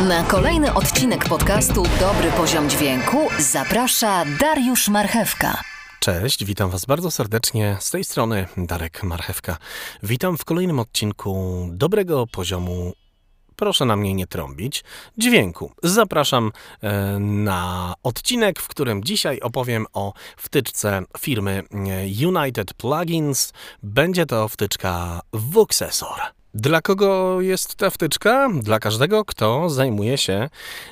Na kolejny odcinek podcastu Dobry Poziom Dźwięku zaprasza Dariusz Marchewka. Cześć, witam Was bardzo serdecznie. Z tej strony Darek Marchewka. Witam w kolejnym odcinku dobrego poziomu proszę na mnie nie trąbić, dźwięku. Zapraszam e, na odcinek, w którym dzisiaj opowiem o wtyczce firmy e, United Plugins. Będzie to wtyczka Voxesor. Dla kogo jest ta wtyczka? Dla każdego, kto zajmuje się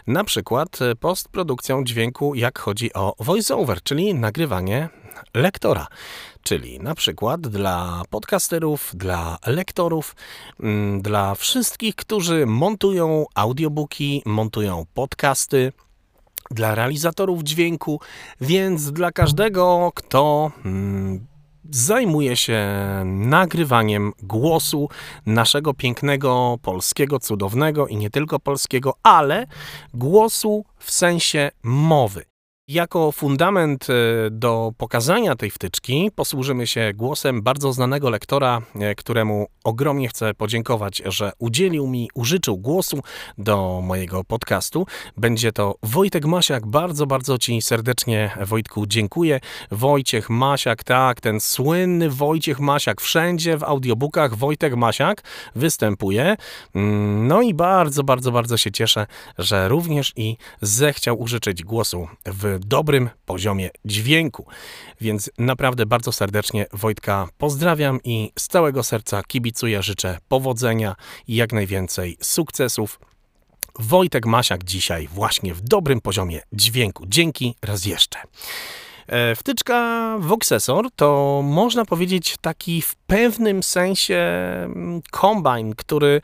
na przykład postprodukcją dźwięku, jak chodzi o voiceover, czyli nagrywanie lektora. Czyli na przykład dla podcasterów, dla lektorów, mm, dla wszystkich, którzy montują audiobooki, montują podcasty, dla realizatorów dźwięku, więc dla każdego, kto mm, zajmuje się nagrywaniem głosu naszego pięknego, polskiego, cudownego i nie tylko polskiego, ale głosu w sensie mowy. Jako fundament e, do pokazania tej wtyczki posłużymy się głosem bardzo znanego lektora, e, któremu ogromnie chcę podziękować, że udzielił mi, użyczył głosu do mojego podcastu. Będzie to Wojtek Masiak. Bardzo, bardzo Ci serdecznie, Wojtku, dziękuję. Wojciech Masiak, tak, ten słynny Wojciech Masiak. Wszędzie w audiobookach Wojtek Masiak występuje. Mm, no i bardzo, bardzo, bardzo się cieszę, że również i zechciał użyczyć głosu w dobrym poziomie dźwięku. Więc naprawdę bardzo serdecznie Wojtka pozdrawiam i z całego serca kibicuję, życzę powodzenia i jak najwięcej sukcesów. Wojtek Masiak dzisiaj właśnie w dobrym poziomie dźwięku. Dzięki raz jeszcze. E, wtyczka Voxesor to można powiedzieć taki w pewnym sensie mm, kombine, który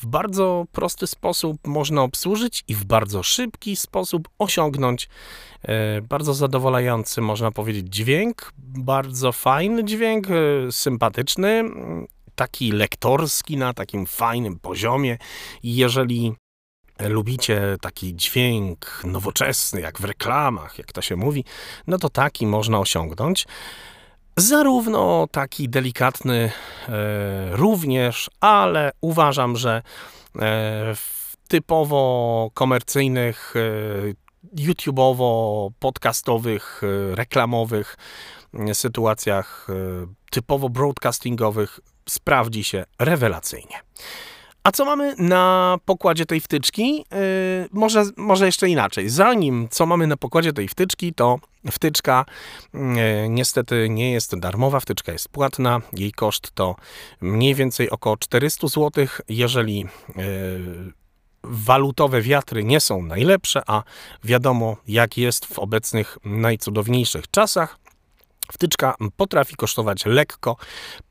w bardzo prosty sposób można obsłużyć i w bardzo szybki sposób osiągnąć e, bardzo zadowalający, można powiedzieć, dźwięk, bardzo fajny dźwięk, e, sympatyczny, taki lektorski na takim fajnym poziomie. Jeżeli lubicie taki dźwięk nowoczesny, jak w reklamach, jak to się mówi, no to taki można osiągnąć. Zarówno taki delikatny e, również, ale uważam, że e, w typowo komercyjnych, e, YouTubeowo, podcastowych, reklamowych sytuacjach, typowo broadcastingowych sprawdzi się rewelacyjnie. A co mamy na pokładzie tej wtyczki? Yy, może, może jeszcze inaczej. Zanim co mamy na pokładzie tej wtyczki, to wtyczka yy, niestety nie jest darmowa, wtyczka jest płatna. Jej koszt to mniej więcej około 400 zł. Jeżeli yy, walutowe wiatry nie są najlepsze, a wiadomo jak jest w obecnych najcudowniejszych czasach, Wtyczka potrafi kosztować lekko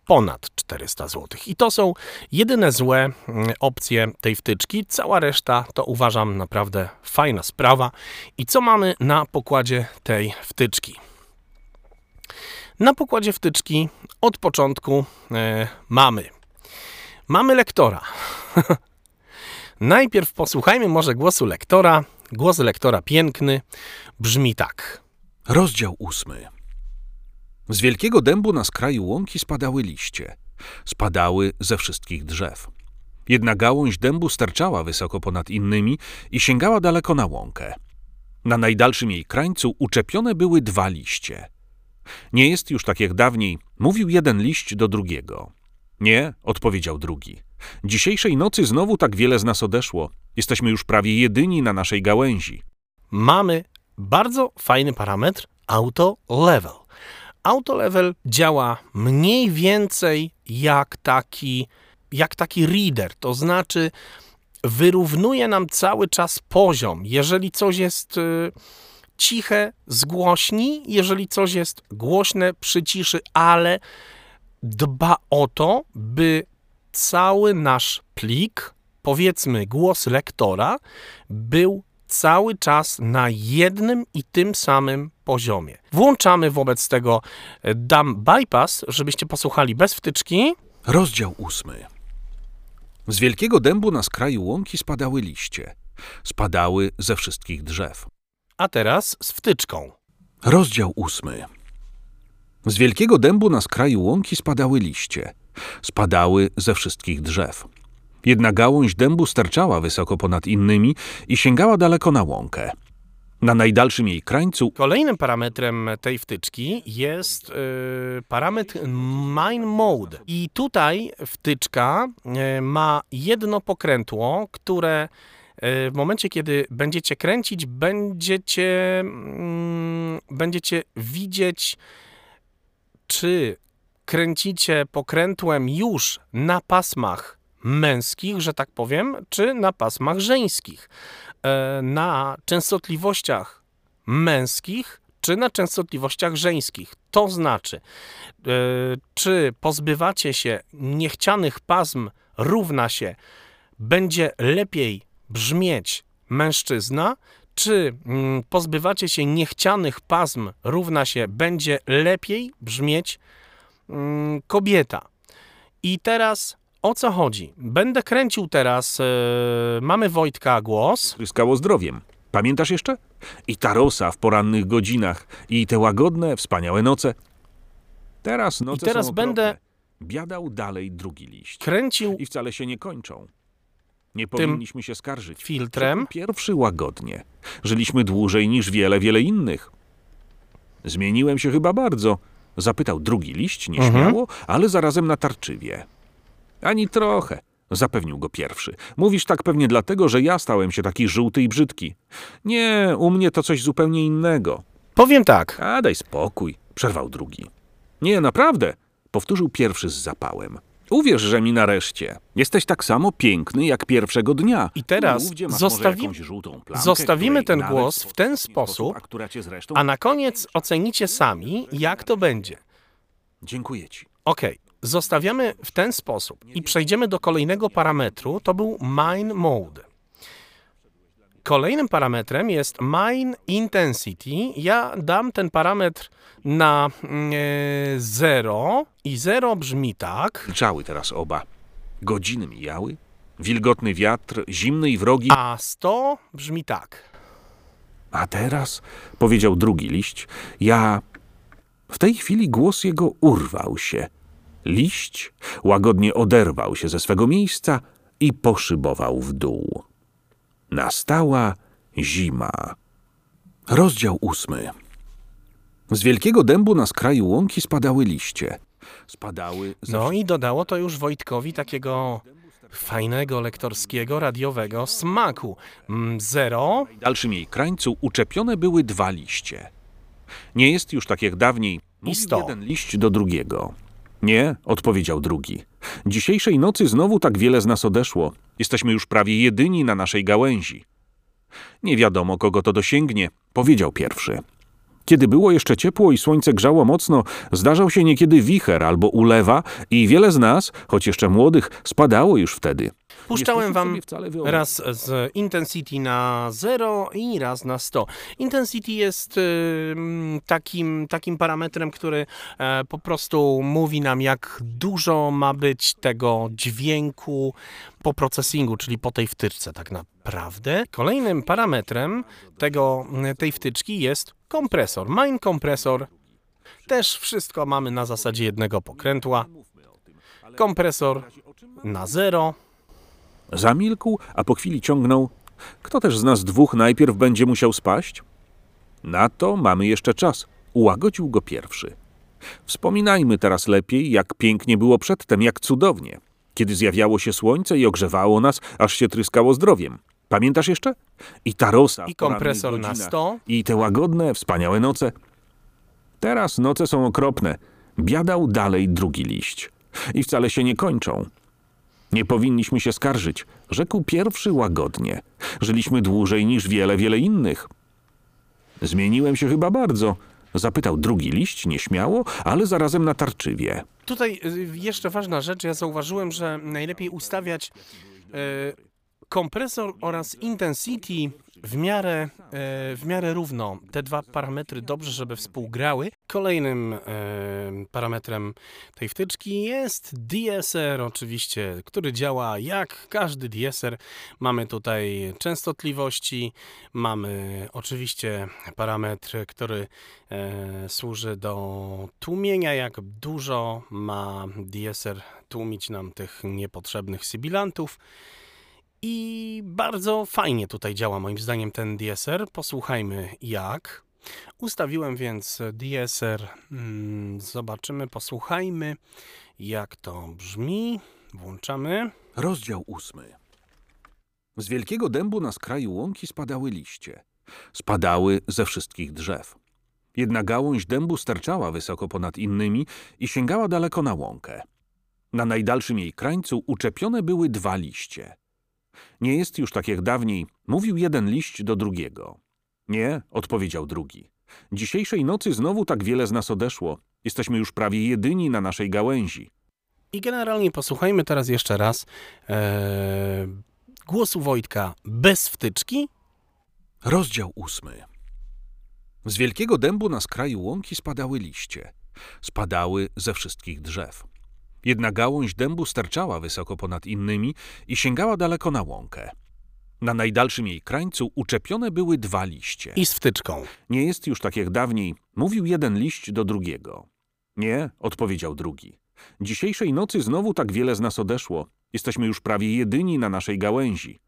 ponad 400 zł. I to są jedyne złe mm, opcje tej wtyczki. Cała reszta to uważam naprawdę fajna sprawa. I co mamy na pokładzie tej wtyczki? Na pokładzie wtyczki od początku e, mamy. Mamy lektora. Najpierw posłuchajmy może głosu lektora. Głos lektora piękny brzmi tak. Rozdział ósmy. Z wielkiego dębu na skraju łąki spadały liście. Spadały ze wszystkich drzew. Jedna gałąź dębu sterczała wysoko ponad innymi i sięgała daleko na łąkę. Na najdalszym jej krańcu uczepione były dwa liście. Nie jest już tak jak dawniej, mówił jeden liść do drugiego. Nie, odpowiedział drugi. Dzisiejszej nocy znowu tak wiele z nas odeszło. Jesteśmy już prawie jedyni na naszej gałęzi. Mamy bardzo fajny parametr auto level. Autolevel działa mniej więcej jak taki, jak taki reader, to znaczy wyrównuje nam cały czas poziom. Jeżeli coś jest y, ciche, zgłośni, jeżeli coś jest głośne, przyciszy, ale dba o to, by cały nasz plik, powiedzmy głos lektora, był cały czas na jednym i tym samym poziomie. Włączamy wobec tego e, dam bypass, żebyście posłuchali bez wtyczki. Rozdział ósmy. Z wielkiego dębu na skraju łąki spadały liście. Spadały ze wszystkich drzew. A teraz z wtyczką. Rozdział ósmy. Z wielkiego dębu na skraju łąki spadały liście. Spadały ze wszystkich drzew. Jedna gałąź dębu sterczała wysoko ponad innymi i sięgała daleko na łąkę. Na najdalszym jej krańcu Kolejnym parametrem tej wtyczki jest y, parametr Mine Mode. I tutaj wtyczka y, ma jedno pokrętło, które y, w momencie, kiedy będziecie kręcić, będziecie, mm, będziecie widzieć, czy kręcicie pokrętłem już na pasmach męskich, że tak powiem, czy na pasmach żeńskich. E, na częstotliwościach męskich czy na częstotliwościach żeńskich. To znaczy, e, czy pozbywacie się niechcianych pasm równa się będzie lepiej brzmieć mężczyzna, czy mm, pozbywacie się niechcianych pasm równa się będzie lepiej brzmieć mm, kobieta. I teraz o co chodzi? Będę kręcił teraz. e, mamy Wojtka głos. tryskało zdrowiem. Pamiętasz jeszcze? I ta rosa w porannych godzinach, i te łagodne, wspaniałe noce. Teraz noce I teraz są będę-. Biadał dalej drugi liść. Kręcił I wcale się nie kończą. Nie powinniśmy się skarżyć. filtrem. Pierwszy łagodnie. Żyliśmy dłużej niż wiele, wiele innych. Zmieniłem się chyba bardzo. Zapytał drugi liść, nieśmiało, ale zarazem natarczywie. Ani trochę, zapewnił go pierwszy. Mówisz tak pewnie dlatego, że ja stałem się taki żółty i brzydki. Nie, u mnie to coś zupełnie innego. Powiem tak. A daj spokój, przerwał drugi. Nie, naprawdę, powtórzył pierwszy z zapałem. Uwierz, że mi nareszcie. Jesteś tak samo piękny jak pierwszego dnia. I teraz zostawi- plamkę, zostawimy ten głos w ten sposób, a zresztą... A na koniec ocenicie sami, jak to będzie. Dziękuję ci. Ok, zostawiamy w ten sposób i przejdziemy do kolejnego parametru. To był Mine Mode. Kolejnym parametrem jest Mine Intensity. Ja dam ten parametr na 0 i 0 brzmi tak, Milczały teraz oba. Godziny mijały. Wilgotny wiatr, zimny i wrogi. a 100 brzmi tak. A teraz, powiedział drugi liść, ja. W tej chwili głos jego urwał się. Liść łagodnie oderwał się ze swego miejsca i poszybował w dół. Nastała zima. Rozdział ósmy. Z wielkiego dębu na skraju łąki spadały liście. Spadały ze No i dodało to już Wojtkowi takiego fajnego lektorskiego, radiowego smaku. 0 W dalszym jej krańcu uczepione były dwa liście. Nie jest już tak jak dawniej. Mówił sto. jeden liść do drugiego. Nie, odpowiedział drugi. Dzisiejszej nocy znowu tak wiele z nas odeszło. Jesteśmy już prawie jedyni na naszej gałęzi. Nie wiadomo, kogo to dosięgnie, powiedział pierwszy. Kiedy było jeszcze ciepło i słońce grzało mocno, zdarzał się niekiedy wicher albo ulewa i wiele z nas, choć jeszcze młodych, spadało już wtedy. Puszczałem wam raz z intensity na 0 i raz na 100. Intensity jest y, takim, takim parametrem, który e, po prostu mówi nam, jak dużo ma być tego dźwięku po procesingu, czyli po tej wtyczce tak naprawdę. Kolejnym parametrem tego, tej wtyczki jest kompresor. Mine kompresor. Też wszystko mamy na zasadzie jednego pokrętła. Kompresor na 0. Zamilkł, a po chwili ciągnął. Kto też z nas dwóch najpierw będzie musiał spaść? Na to mamy jeszcze czas. Ułagodził go pierwszy. Wspominajmy teraz lepiej, jak pięknie było przedtem, jak cudownie. Kiedy zjawiało się słońce i ogrzewało nas, aż się tryskało zdrowiem. Pamiętasz jeszcze? I ta rosa I kompresor na godzinach. 100. I te łagodne, wspaniałe noce. Teraz noce są okropne. Biadał dalej drugi liść. I wcale się nie kończą. Nie powinniśmy się skarżyć, rzekł pierwszy łagodnie. Żyliśmy dłużej niż wiele, wiele innych. Zmieniłem się chyba bardzo, zapytał drugi liść nieśmiało, ale zarazem natarczywie. Tutaj y, jeszcze ważna rzecz, ja zauważyłem, że najlepiej ustawiać y, kompresor oraz intensity w miarę, e, w miarę równo. Te dwa parametry dobrze, żeby współgrały. Kolejnym e, parametrem tej wtyczki jest DSR, oczywiście, który działa jak każdy DSR. Mamy tutaj częstotliwości, mamy oczywiście parametr, który e, służy do tłumienia, jak dużo ma DSR tłumić nam tych niepotrzebnych sybilantów. Bardzo fajnie tutaj działa moim zdaniem ten DSR. Posłuchajmy jak. Ustawiłem więc DSR. Mm, zobaczymy, posłuchajmy jak to brzmi. Włączamy. Rozdział ósmy. Z wielkiego dębu na skraju łąki spadały liście. Spadały ze wszystkich drzew. Jedna gałąź dębu sterczała wysoko ponad innymi i sięgała daleko na łąkę. Na najdalszym jej krańcu uczepione były dwa liście. Nie jest już tak jak dawniej, mówił jeden liść do drugiego. Nie, odpowiedział drugi. Dzisiejszej nocy znowu tak wiele z nas odeszło. Jesteśmy już prawie jedyni na naszej gałęzi. I generalnie posłuchajmy teraz jeszcze raz e, głosu Wojtka bez wtyczki. Rozdział ósmy. Z wielkiego dębu na skraju łąki spadały liście. Spadały ze wszystkich drzew. Jedna gałąź dębu sterczała wysoko ponad innymi i sięgała daleko na łąkę. Na najdalszym jej krańcu uczepione były dwa liście. I z wtyczką. Nie jest już tak jak dawniej, mówił jeden liść do drugiego. Nie, odpowiedział drugi. Dzisiejszej nocy znowu tak wiele z nas odeszło. Jesteśmy już prawie jedyni na naszej gałęzi.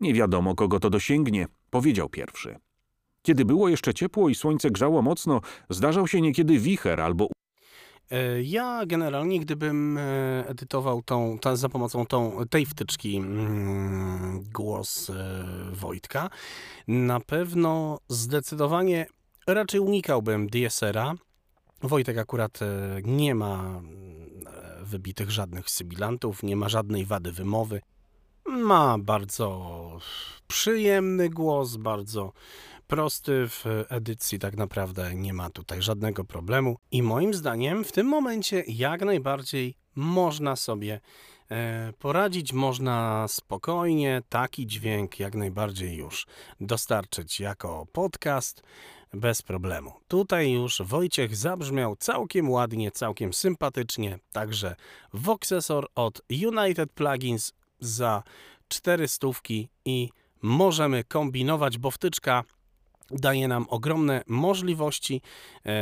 Nie wiadomo, kogo to dosięgnie, powiedział pierwszy. Kiedy było jeszcze ciepło i słońce grzało mocno, zdarzał się niekiedy wicher albo Ja generalnie, gdybym e, edytował tą, ta, za pomocą tą, tej wtyczki mm, głos e, Wojtka, na pewno zdecydowanie raczej unikałbym DSR-a. Wojtek akurat e, nie ma e, wybitych żadnych sybilantów, nie ma żadnej wady wymowy. Ma bardzo przyjemny głos, bardzo prosty w edycji, tak naprawdę nie ma tutaj żadnego problemu. I moim zdaniem w tym momencie jak najbardziej można sobie e, poradzić, można spokojnie taki dźwięk jak najbardziej już dostarczyć jako podcast bez problemu. Tutaj już Wojciech zabrzmiał całkiem ładnie, całkiem sympatycznie, także Voxesor od United Plugins za 400 i możemy kombinować, bo wtyczka daje nam ogromne możliwości. E,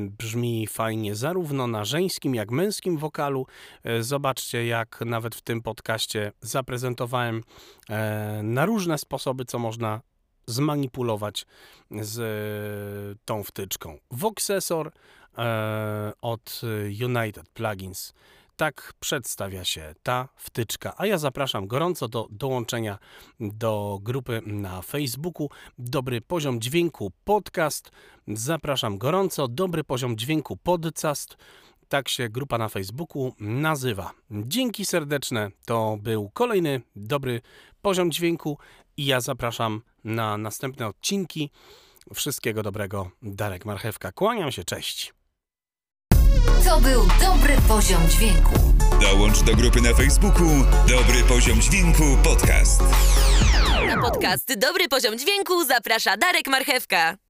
brzmi fajnie zarówno na żeńskim, jak męskim wokalu. E, zobaczcie, jak nawet w tym podcaście zaprezentowałem e, na różne sposoby, co można zmanipulować z tą wtyczką. Voxesor od United Plugins. Tak przedstawia się ta wtyczka. A ja zapraszam gorąco do dołączenia do grupy na Facebooku Dobry Poziom Dźwięku Podcast. Zapraszam gorąco. Dobry Poziom Dźwięku Podcast. Tak się grupa na Facebooku nazywa. Dzięki serdeczne. To był kolejny dobry poziom dźwięku i ja zapraszam na następne odcinki. Wszystkiego dobrego. Darek Marchewka. Kłaniam się. Cześć. To był dobry poziom dźwięku. Dołącz do grupy na Facebooku Dobry Poziom Dźwięku Podcast. Na podcast Dobry Poziom Dźwięku zaprasza Darek Marchewka.